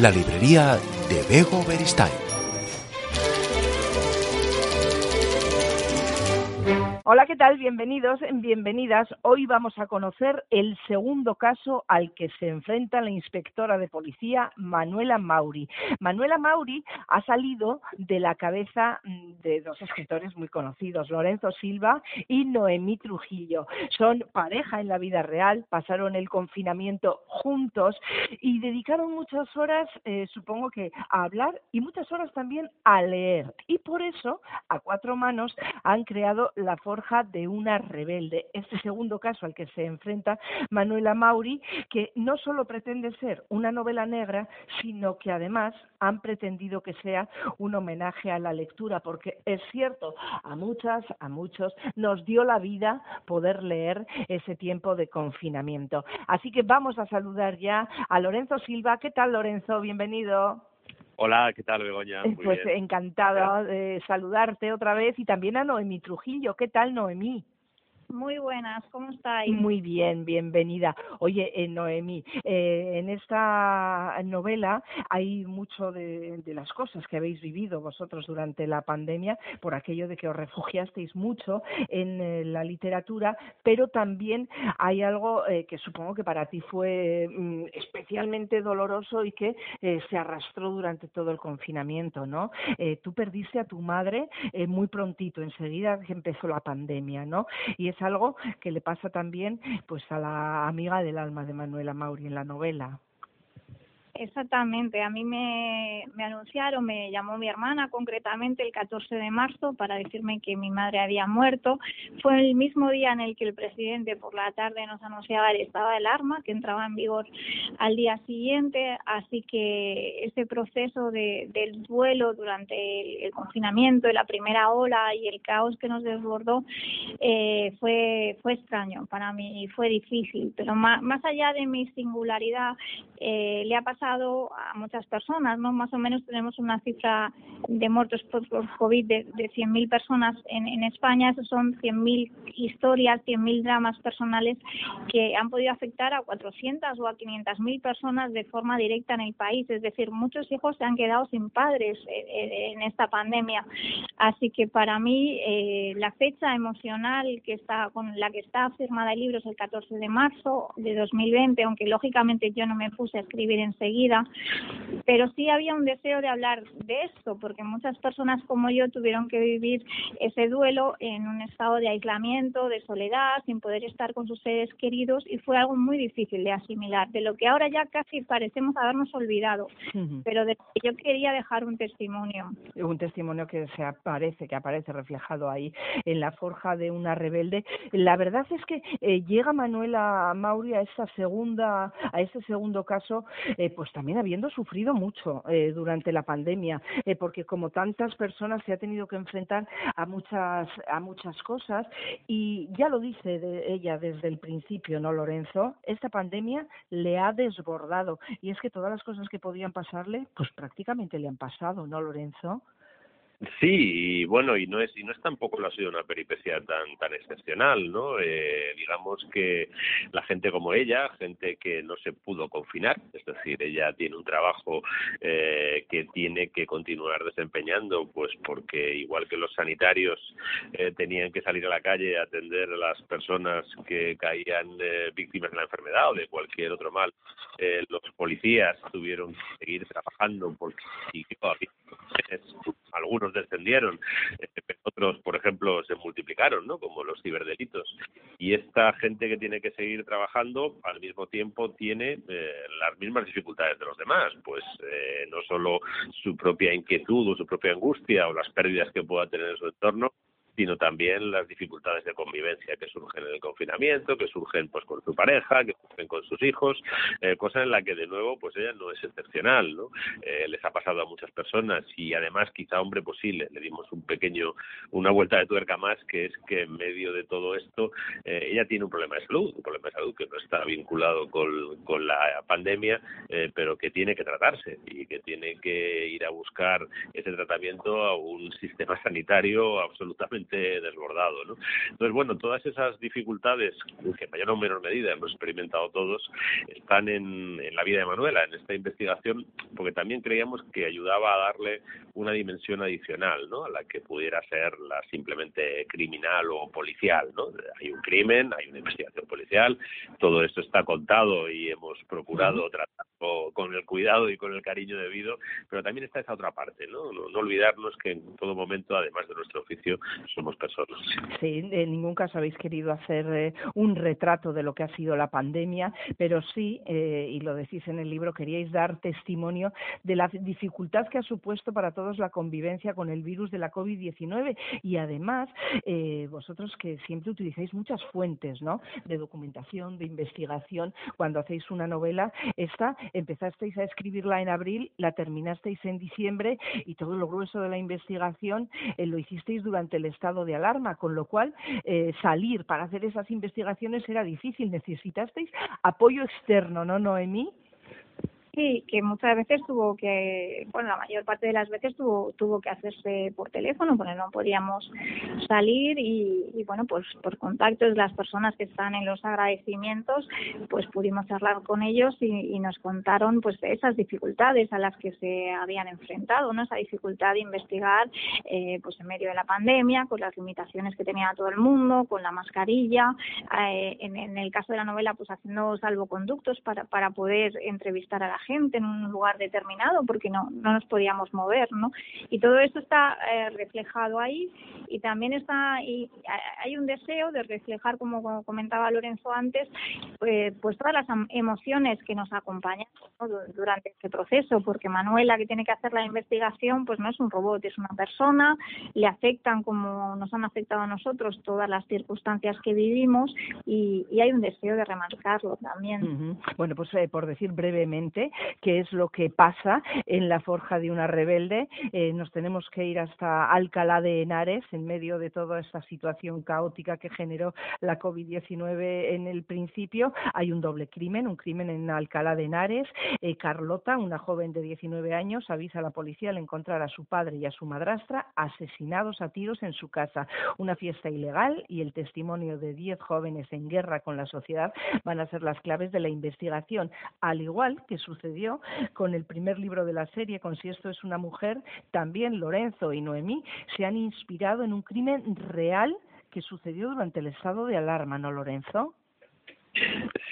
la librería de Bego Beristain. Hola, ¿qué tal? Bienvenidos, bienvenidas. Hoy vamos a conocer el segundo caso al que se enfrenta la inspectora de policía Manuela Mauri. Manuela Mauri ha salido de la cabeza mm, de dos escritores muy conocidos, Lorenzo Silva y Noemí Trujillo. Son pareja en la vida real, pasaron el confinamiento juntos y dedicaron muchas horas, eh, supongo que, a hablar y muchas horas también a leer. Y por eso, a cuatro manos, han creado la forma de una rebelde. Este segundo caso al que se enfrenta Manuela Mauri, que no solo pretende ser una novela negra, sino que además han pretendido que sea un homenaje a la lectura, porque es cierto, a muchas, a muchos, nos dio la vida poder leer ese tiempo de confinamiento. Así que vamos a saludar ya a Lorenzo Silva. ¿Qué tal, Lorenzo? Bienvenido. Hola, ¿qué tal, Begoña? Muy pues encantada de saludarte otra vez y también a Noemí Trujillo. ¿Qué tal, Noemí? Muy buenas, ¿cómo estáis? Muy bien, bienvenida. Oye, eh, Noemí, eh, en esta novela hay mucho de, las cosas que habéis vivido vosotros durante la pandemia, por aquello de que os refugiasteis mucho en eh, la literatura, pero también hay algo que supongo que para ti fue mm, especialmente doloroso y que se arrastró durante todo el confinamiento, ¿no? tú perdiste a tu madre muy prontito, enseguida que empezó la pandemia, ¿no? Y algo que le pasa también pues a la amiga del alma de Manuela Mauri en la novela. Exactamente, a mí me, anunciaron, me llamó mi hermana concretamente el 14 de marzo para decirme que mi madre había muerto. Fue el mismo día en el que el presidente por la tarde nos anunciaba el estado de alarma que entraba en vigor al día siguiente, así que ese proceso de, del duelo durante el, confinamiento, la primera ola y el caos que nos desbordó eh, fue, fue extraño para mí fue difícil, pero más, más allá de mi singularidad eh, le ha pasado a muchas personas, ¿no? Más o menos tenemos una cifra de muertos por, COVID de, de 100.000 personas en, España. Esos son 100.000 historias, 100.000 dramas personales que han podido afectar a 400 o a 500.000 personas de forma directa en el país. Es decir, muchos hijos se han quedado sin padres en, esta pandemia. Así que para mí eh, la fecha emocional que está con la que está firmada el libro es el 14 de marzo de 2020, aunque lógicamente yo no me puse a escribir enseguida pero sí había un deseo de hablar de esto, porque muchas personas como yo tuvieron que vivir ese duelo en un estado de aislamiento, de soledad, sin poder estar con sus seres queridos y fue algo muy difícil de asimilar, de lo que ahora ya casi parecemos habernos olvidado, pero de que yo quería dejar un testimonio. Un testimonio que se aparece, que aparece reflejado ahí en la forja de una rebelde. La verdad es que eh, llega Manuela Mauri a esa segunda, a ese segundo caso, eh, pues también habiendo sufrido mucho eh, durante la pandemia, eh, porque como tantas personas se ha tenido que enfrentar a muchas a muchas cosas y ya lo dice de ella desde el principio, ¿no, Lorenzo? Esta pandemia le ha desbordado y es que todas las cosas que podían pasarle, pues prácticamente le han pasado, ¿no, Lorenzo? Sí, y bueno, y no es y no es tampoco ha sido una peripecia tan tan excepcional, ¿no? Eh, digamos que la gente como ella, gente que no se pudo confinar, es decir, ella tiene un trabajo eh, que tiene que continuar desempeñando, pues porque igual que los sanitarios eh, tenían que salir a la calle a atender a las personas que caían eh, víctimas de la enfermedad o de cualquier otro mal, eh, los policías tuvieron que seguir trabajando porque y, algunos descendieron, eh, otros, por ejemplo, se multiplicaron, ¿no? Como los ciberdelitos. Y esta gente que tiene que seguir trabajando, al mismo tiempo tiene eh, las mismas dificultades de los demás, pues eh, no solo su propia inquietud o su propia angustia o las pérdidas que pueda tener en su entorno, sino también las dificultades de convivencia que surgen en el confinamiento, que surgen pues con su pareja, que surgen con sus hijos, eh, cosa en la que de nuevo pues ella no es excepcional, ¿no? Eh, les ha pasado a muchas personas y además quizá hombre pues le, dimos un pequeño una vuelta de tuerca más que es que en medio de todo esto eh, ella tiene un problema de salud, un problema de salud que no está vinculado con, con la pandemia, eh, pero que tiene que tratarse y que tiene que ir a buscar ese tratamiento a un sistema sanitario absolutamente desbordado. ¿no? Entonces, bueno, todas esas dificultades, que en mayor o menor medida hemos experimentado todos, están en, en la vida de Manuela, en esta investigación, porque también creíamos que ayudaba a darle una dimensión adicional, ¿no? A la que pudiera ser la simplemente criminal o policial, ¿no? Hay un crimen, hay una investigación policial, todo esto está contado y hemos procurado tratarlo con el cuidado y con el cariño debido, pero también está esa otra parte, ¿no? No, no olvidarnos que en todo momento, además de nuestro oficio, somos personas. Sí, en ningún caso habéis querido hacer eh, un retrato de lo que ha sido la pandemia, pero sí, eh, y lo decís en el libro, queríais dar testimonio de la dificultad que ha supuesto para todos la convivencia con el virus de la COVID-19 y además eh, vosotros que siempre utilizáis muchas fuentes, ¿no? De documentación, de investigación. Cuando hacéis una novela, esta empezasteis a escribirla en abril, la terminasteis en diciembre y todo lo grueso de la investigación eh, lo hicisteis durante el estado de alarma, con lo cual eh, salir para hacer esas investigaciones era difícil. Necesitasteis apoyo externo, ¿no, Noemí? Sí, que muchas veces tuvo que, bueno, la mayor parte de las veces tuvo, tuvo que hacerse por teléfono, porque no podíamos salir y, bueno, pues por contactos las personas que están en los agradecimientos, pues pudimos charlar con ellos y, nos contaron pues esas dificultades a las que se habían enfrentado, ¿no? Esa dificultad de investigar eh, pues en medio de la pandemia, con las limitaciones que tenía todo el mundo, con la mascarilla, eh, en, en, el caso de la novela pues haciendo salvoconductos para, para poder entrevistar a la gente en un lugar determinado porque no, no nos podíamos mover, ¿no? Y todo eso está eh, reflejado ahí y también está, y hay un deseo de reflejar, como comentaba Lorenzo antes, pues, pues todas las emociones que nos acompañan durante este proceso, porque Manuela, que tiene que hacer la investigación, pues no es un robot, es una persona, le afectan como nos han afectado a nosotros todas las circunstancias que vivimos y, hay un deseo de remarcarlo también. Bueno, pues eh, por decir brevemente, qué es lo que pasa en la forja de una rebelde. Eh, nos tenemos que ir hasta Alcalá de Henares, en medio de toda esta situación caótica que generó la COVID-19 en el principio. Hay un doble crimen, un crimen en Alcalá de Henares. Eh, Carlota, una joven de 19 años, avisa a la policía al encontrar a su padre y a su madrastra asesinados a tiros en su casa. Una fiesta ilegal y el testimonio de 10 jóvenes en guerra con la sociedad van a ser las claves de la investigación, al igual que sucedió con el primer libro de la serie, con Si esto es una mujer, también Lorenzo y Noemí se han inspirado en un crimen real que sucedió durante el estado de alarma, ¿no, Lorenzo?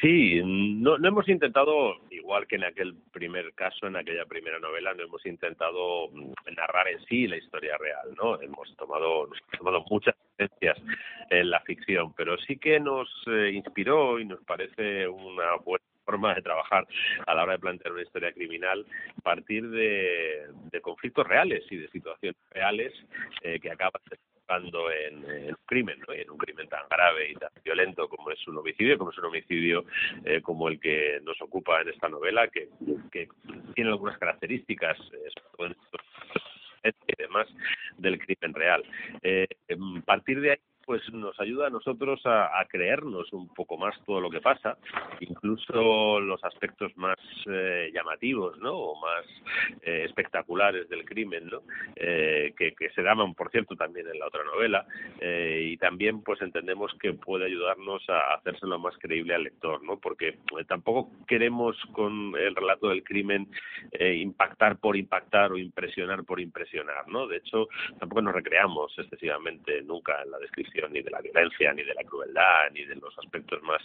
Sí, no, no hemos intentado, igual que en aquel primer caso, en aquella primera novela, no hemos intentado mm, narrar en sí la historia real, ¿no? Hemos tomado, hemos tomado muchas esencias en la ficción, pero sí que nos eh, inspiró y nos parece una buena forma de trabajar a la hora de plantear una historia criminal a partir de, conflictos reales y de situaciones reales eh, que acaban en, un crimen, ¿no? en un crimen tan grave y tan violento como es un homicidio, como es un homicidio eh, como el que nos ocupa en esta novela, que, tiene algunas características, eh, y demás del crimen real. Eh, a partir de ahí pues nos ayuda a nosotros a, creernos un poco más todo lo que pasa, incluso los aspectos más eh, llamativos, ¿no? O más eh, espectaculares del crimen, ¿no? Eh, que, se daban, por cierto, también en la otra novela, y también, pues entendemos que puede ayudarnos a hacérselo más creíble al lector, ¿no? Porque tampoco queremos con el relato del crimen impactar por impactar o impresionar por impresionar, ¿no? De hecho, tampoco nos recreamos excesivamente nunca en la descripción ni de la violencia, ni de la crueldad, ni de los aspectos más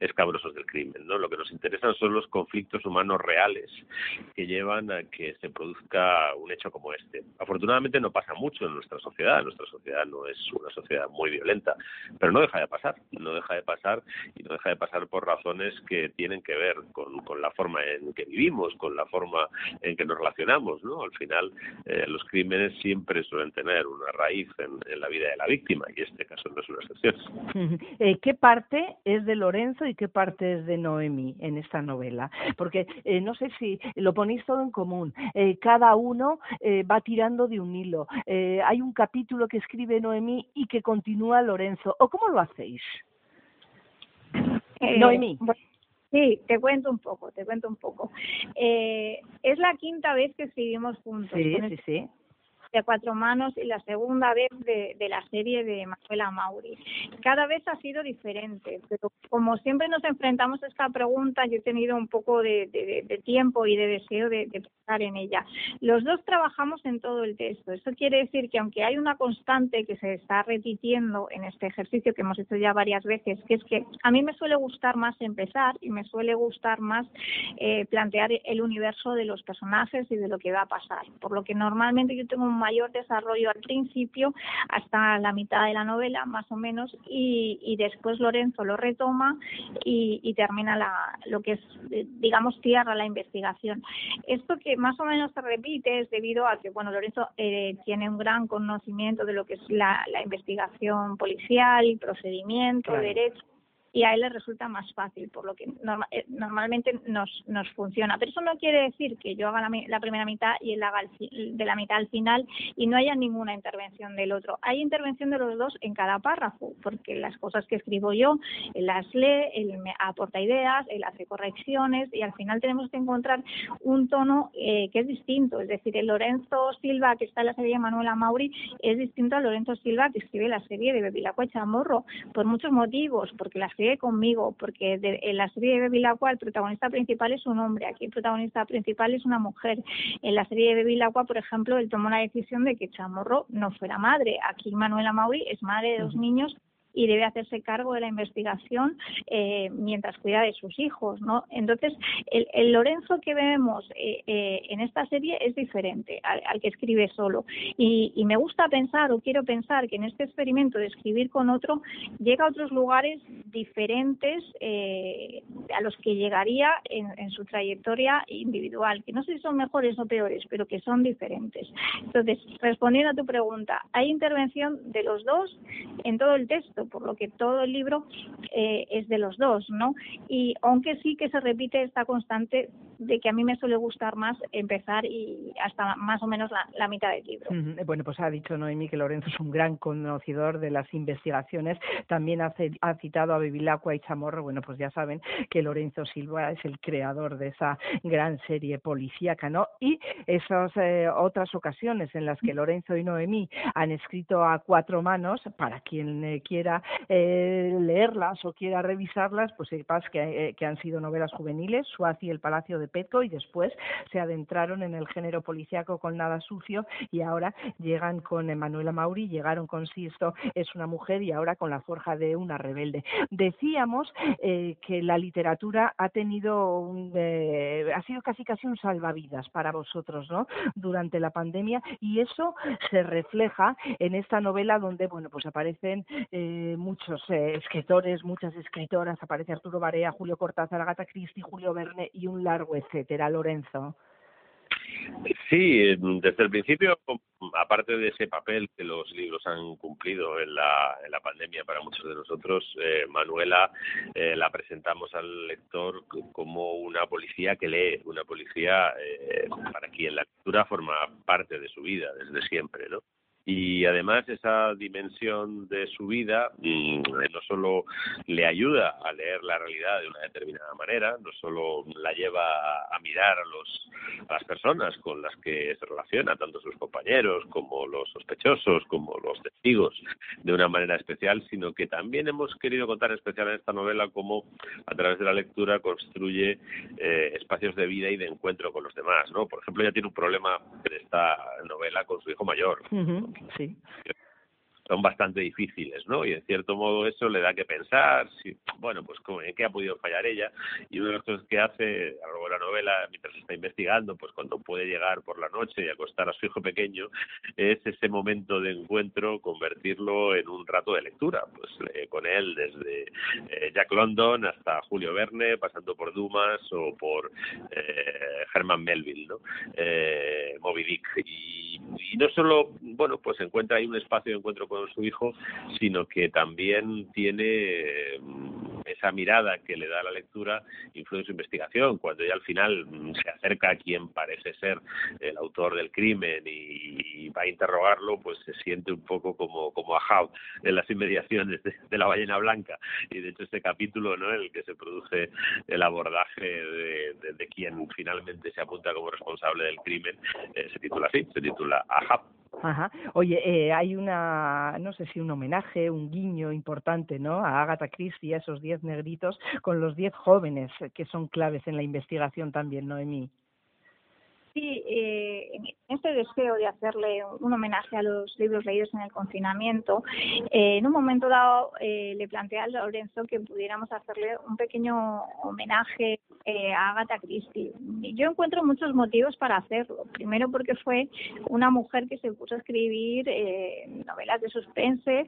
escabrosos del crimen. ¿no? Lo que nos interesan son los conflictos humanos reales que llevan a que se produzca un hecho como este. Afortunadamente no pasa mucho en nuestra sociedad, nuestra sociedad no es una sociedad muy violenta, pero no deja de pasar, no deja de pasar y no deja de pasar por que tienen que ver con, con la forma en que vivimos, con la forma en que nos relacionamos. ¿no? Al final, eh, los crímenes siempre suelen tener una raíz en, la vida de la víctima y este caso no es una excepción. Eh, ¿Qué parte es de Lorenzo y qué parte es de Noemi en esta novela? Porque eh, no sé si lo ponéis todo en común. Eh, cada uno va tirando de un hilo. hay un capítulo que escribe Noemi y que continúa Lorenzo. ¿O cómo lo hacéis? Noemi. Sí, te cuento un poco, te cuento un poco. es la quinta vez que escribimos juntos. Sí, sí, sí de Cuatro Manos y la segunda vez de, de la serie de Manuela Mauri. Cada vez ha sido diferente, pero como siempre nos enfrentamos a esta pregunta, yo he tenido un poco de, de, tiempo y de deseo de, pensar en ella. Los dos trabajamos en todo el texto. Eso quiere decir que aunque hay una constante que se está repitiendo en este ejercicio que hemos hecho ya varias veces, que es que a mí me suele gustar más empezar y me suele gustar más eh, plantear el universo de los personajes y de lo que va a pasar. Por lo que normalmente yo tengo un mayor desarrollo al principio, hasta la mitad de la novela, más o menos, y, y después Lorenzo lo retoma y, y termina la, lo que es, digamos, tierra la investigación. Esto que más o menos se repite es debido a que, bueno, Lorenzo eh, tiene un gran conocimiento de lo que es la, la investigación policial, procedimiento, derecho y a él le resulta más fácil, por lo que eh, normalmente nos, nos funciona. Pero eso no quiere decir que yo haga la, la primera mitad y él haga de la mitad al final y no haya ninguna intervención del otro. Hay intervención de los dos en cada párrafo, porque las cosas que escribo yo, él las lee, él me aporta ideas, él hace correcciones y al final tenemos que encontrar un tono eh, que es distinto. Es decir, el Lorenzo Silva que está en la serie de Manuela Mauri es distinto al Lorenzo Silva que escribe la serie de Bevilacqua Chamorro por muchos motivos, porque conmigo, porque en la serie de Bevilacqua el protagonista principal es un hombre, aquí el protagonista principal es una mujer. En la serie de Bevilacqua, por ejemplo, él tomó la decisión de que Chamorro no fuera madre. Aquí Manuela Mauri es madre de dos niños y debe hacerse cargo de la investigación eh, mientras cuida de sus hijos, ¿no? Entonces, el, Lorenzo que vemos eh, eh, en esta serie es diferente al, que escribe solo. Y, me gusta pensar, o quiero pensar, que en este experimento de escribir con otro, llega a otros lugares diferentes a los que llegaría en, su trayectoria individual, que no sé si son mejores o peores, pero que son diferentes. Entonces, respondiendo a tu pregunta, hay intervención de los dos en todo el texto por lo que todo el libro eh, es de los dos, ¿no? Y aunque sí que se repite esta constante de que a mí me suele gustar más empezar y hasta más o menos la, mitad del libro. Bueno, pues ha dicho Noemi que Lorenzo es un gran conocedor de las investigaciones. También ha, ha citado a Bevilacqua y Chamorro. Bueno, pues ya saben que Lorenzo Silva es el creador de esa gran serie policíaca, ¿no? Y esas eh, otras ocasiones en las que Lorenzo y Noemí han escrito a cuatro manos, para quien eh, quiera eh, leerlas o quiera revisarlas, pues sepas que, que han sido novelas juveniles, Suazi, El Palacio de Petco y después se adentraron en el género policíaco con Nada Sucio y ahora llegan con Emanuela Mauri, llegaron con Sisto es una mujer y ahora con La Forja de una rebelde. Decíamos eh, que la literatura ha tenido un, eh, ha sido casi casi un salvavidas para vosotros, ¿no? Durante la pandemia y eso se refleja en esta novela donde, bueno, pues aparecen eh, muchos escritores, muchas escritoras, aparece Arturo Barea, Julio Cortázar, Agatha Christie, Julio Verne y un largo etcétera, Lorenzo. Sí, desde el principio, aparte de ese papel que los libros han cumplido en la, en la pandemia para muchos de nosotros, eh, Manuela eh, la presentamos al lector como una policía que lee, una policía eh, para quien la lectura forma parte de su vida desde siempre, ¿no? Y además esa dimensión de su vida mm, no solo le ayuda a leer la realidad de una determinada manera, no solo la lleva a mirar a, los, las personas con las que se relaciona, tanto sus compañeros como los sospechosos, como los testigos, de una manera especial, sino que también hemos querido contar en especial en esta novela cómo a través de la lectura construye eh, espacios de vida y de encuentro con los demás. ¿no? Por ejemplo, ella tiene un problema en esta novela con su hijo mayor. Sí son bastante difíciles, ¿no? Y en cierto modo eso le da que pensar, si, bueno, pues en qué ha podido fallar ella. Y una de las cosas que hace a lo largo de la novela, mientras está investigando, pues cuando puede llegar por la noche y acostar a su hijo pequeño, es ese momento de encuentro, convertirlo en un rato de lectura, pues eh, con él desde eh, Jack London hasta Julio Verne, pasando por Dumas o por eh, Herman Melville, ¿no? Eh, Moby Dick. Y, y no solo, bueno, pues encuentra ahí un espacio de encuentro con con su hijo, sino que también tiene mm, esa mirada que le da la lectura influye en su investigación. Cuando ella al final mm, se acerca a quien parece ser el autor del crimen y, va a interrogarlo, pues se siente un poco como, como a en las inmediaciones de, la ballena blanca. Y de hecho este capítulo, ¿no? en el que se produce el abordaje de, quien finalmente se apunta como responsable del crimen, eh, se titula así, se titula Ahab Ajá. Oye, eh, hay una, no sé si un homenaje, un guiño importante, ¿no? A Agatha Christie, a esos diez negritos, con los diez jóvenes que son claves en la investigación también, Noemí sí, eh, este deseo de hacerle un homenaje a los libros leídos en el confinamiento, eh, en un momento dado eh, le planteé a Lorenzo que pudiéramos hacerle un pequeño homenaje eh, a Agatha Christie. Yo encuentro muchos motivos para hacerlo. Primero porque fue una mujer que se puso a escribir novelas de suspense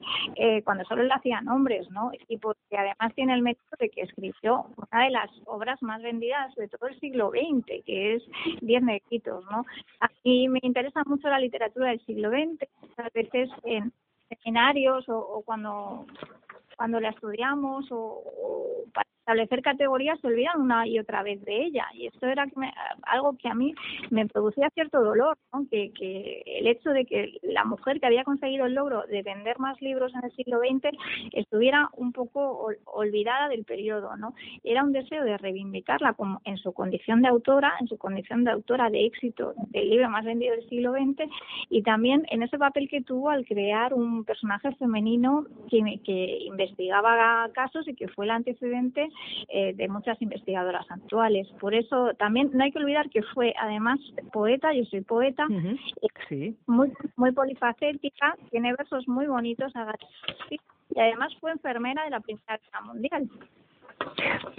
cuando solo le hacían hombres, ¿no? Y porque además tiene el mérito de que escribió una de las obras más vendidas de todo el siglo XX, que es Diez ¿no? A mí me interesa mucho la literatura del siglo XX, a veces en seminarios o cuando cuando la estudiamos o, para establecer categorías se olvidan una y otra vez de ella y esto era algo que a mí me producía cierto dolor, ¿no? que, que el hecho de que la mujer que había conseguido el logro de vender más libros en el siglo XX estuviera un poco olvidada del periodo, ¿no? Era un deseo de reivindicarla como en su condición de autora, en su condición de autora de éxito del libro más vendido del siglo XX y también en ese papel que tuvo al crear un personaje femenino que, que investigaba casos y que fue el antecedente eh, de muchas investigadoras actuales. Por eso también no hay que olvidar que fue además poeta, yo soy poeta, muy, muy polifacética, tiene versos muy bonitos y además fue enfermera de la Primera Guerra Mundial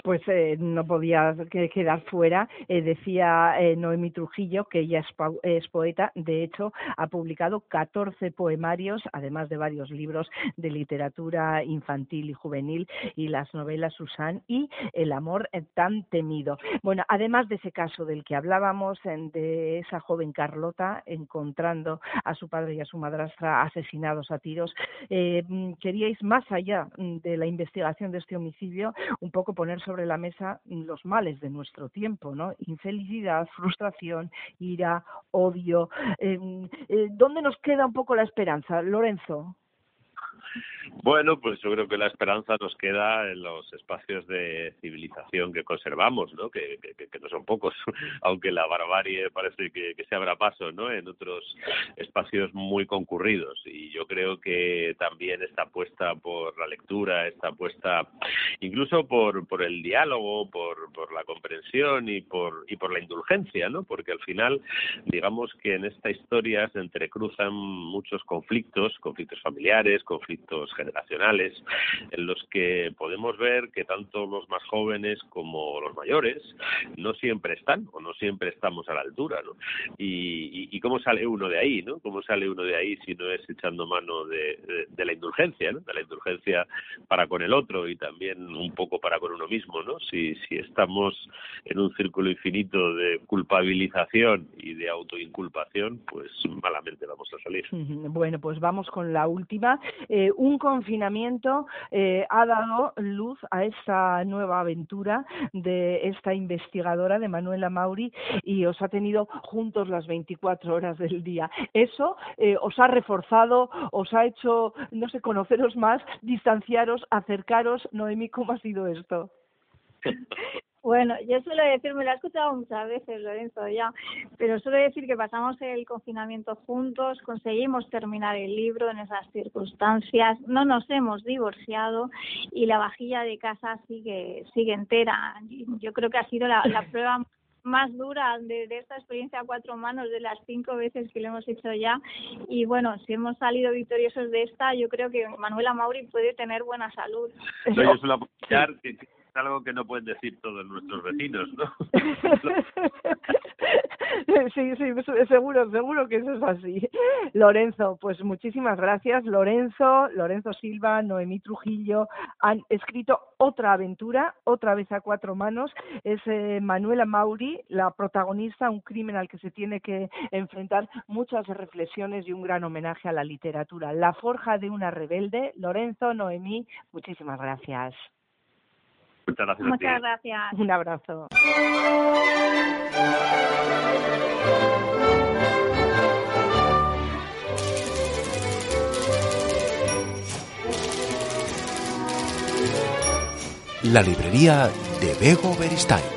pues eh, no podía quedar fuera. Eh, decía eh, Noemi Trujillo que ella es, poeta, de hecho ha publicado 14 poemarios, además de varios libros de literatura infantil y juvenil y las novelas Susan y El amor tan temido. Bueno, además de ese caso del que hablábamos, de esa joven Carlota encontrando a su padre y a su madrastra asesinados a tiros, queríais más allá de la investigación de este homicidio un poco poner sobre la mesa los males de nuestro tiempo, ¿no? Infelicidad, frustración, ira, odio. Em, eh, ¿Dónde nos queda un poco la esperanza, Lorenzo? Bueno, pues yo creo que la esperanza nos queda en los espacios de civilización que conservamos, ¿no? Que, no son pocos, aunque la barbarie parece que, se abra paso, ¿no? En otros espacios muy concurridos. Y yo creo que también está apuesta por la lectura, está apuesta incluso por, por el diálogo, por, por la comprensión y por, y por la indulgencia, ¿no? Porque al final, digamos que en esta historia se entrecruzan muchos conflictos, conflictos familiares, conflictos generacionales, en los que podemos ver que tanto los más jóvenes como los mayores no siempre están o no siempre estamos a la altura, ¿no? Y, y, cómo sale uno de ahí, ¿no? ¿Cómo sale uno de ahí si no es echando mano de, de, la indulgencia, ¿no? De la indulgencia para con el otro y también un poco para con uno mismo, ¿no? Si, si estamos en un círculo infinito de culpabilización y de autoinculpación, pues malamente vamos a salir. Bueno, pues vamos con la última. Eh, un confinamiento eh, ha dado luz a esta nueva aventura de esta investigadora de Manuela Mauri y os ha tenido juntos las 24 horas del día. Eso eh, os ha reforzado, os ha hecho, no sé, conoceros más, distanciaros, acercaros. Noemi, ¿cómo ha sido esto? Bueno, yo suelo decir, me lo he escuchado muchas veces, Lorenzo, ya, pero suelo decir que pasamos el confinamiento juntos, conseguimos terminar el libro en esas circunstancias, no nos hemos divorciado y la vajilla de casa sigue, sigue entera. Yo creo que ha sido la, prueba más dura de, esta experiencia a cuatro manos de las cinco veces que lo hemos hecho ya. Y bueno, si hemos salido victoriosos de esta, yo creo que Manuela Mauri puede tener buena salud. Algo que no pueden decir todos nuestros vecinos, ¿no? sí, sí, seguro, seguro que eso es así. Lorenzo, pues muchísimas gracias. Lorenzo, Lorenzo Silva, Noemí Trujillo han escrito otra aventura, otra vez a cuatro manos. Es eh, Manuela Mauri, la protagonista, un crimen al que se tiene que enfrentar muchas reflexiones y un gran homenaje a la literatura. La forja de una rebelde. Lorenzo, Noemí, muchísimas gracias. Muchas gracias. Muchas gracias. Un abrazo. La librería de Bego Beristain.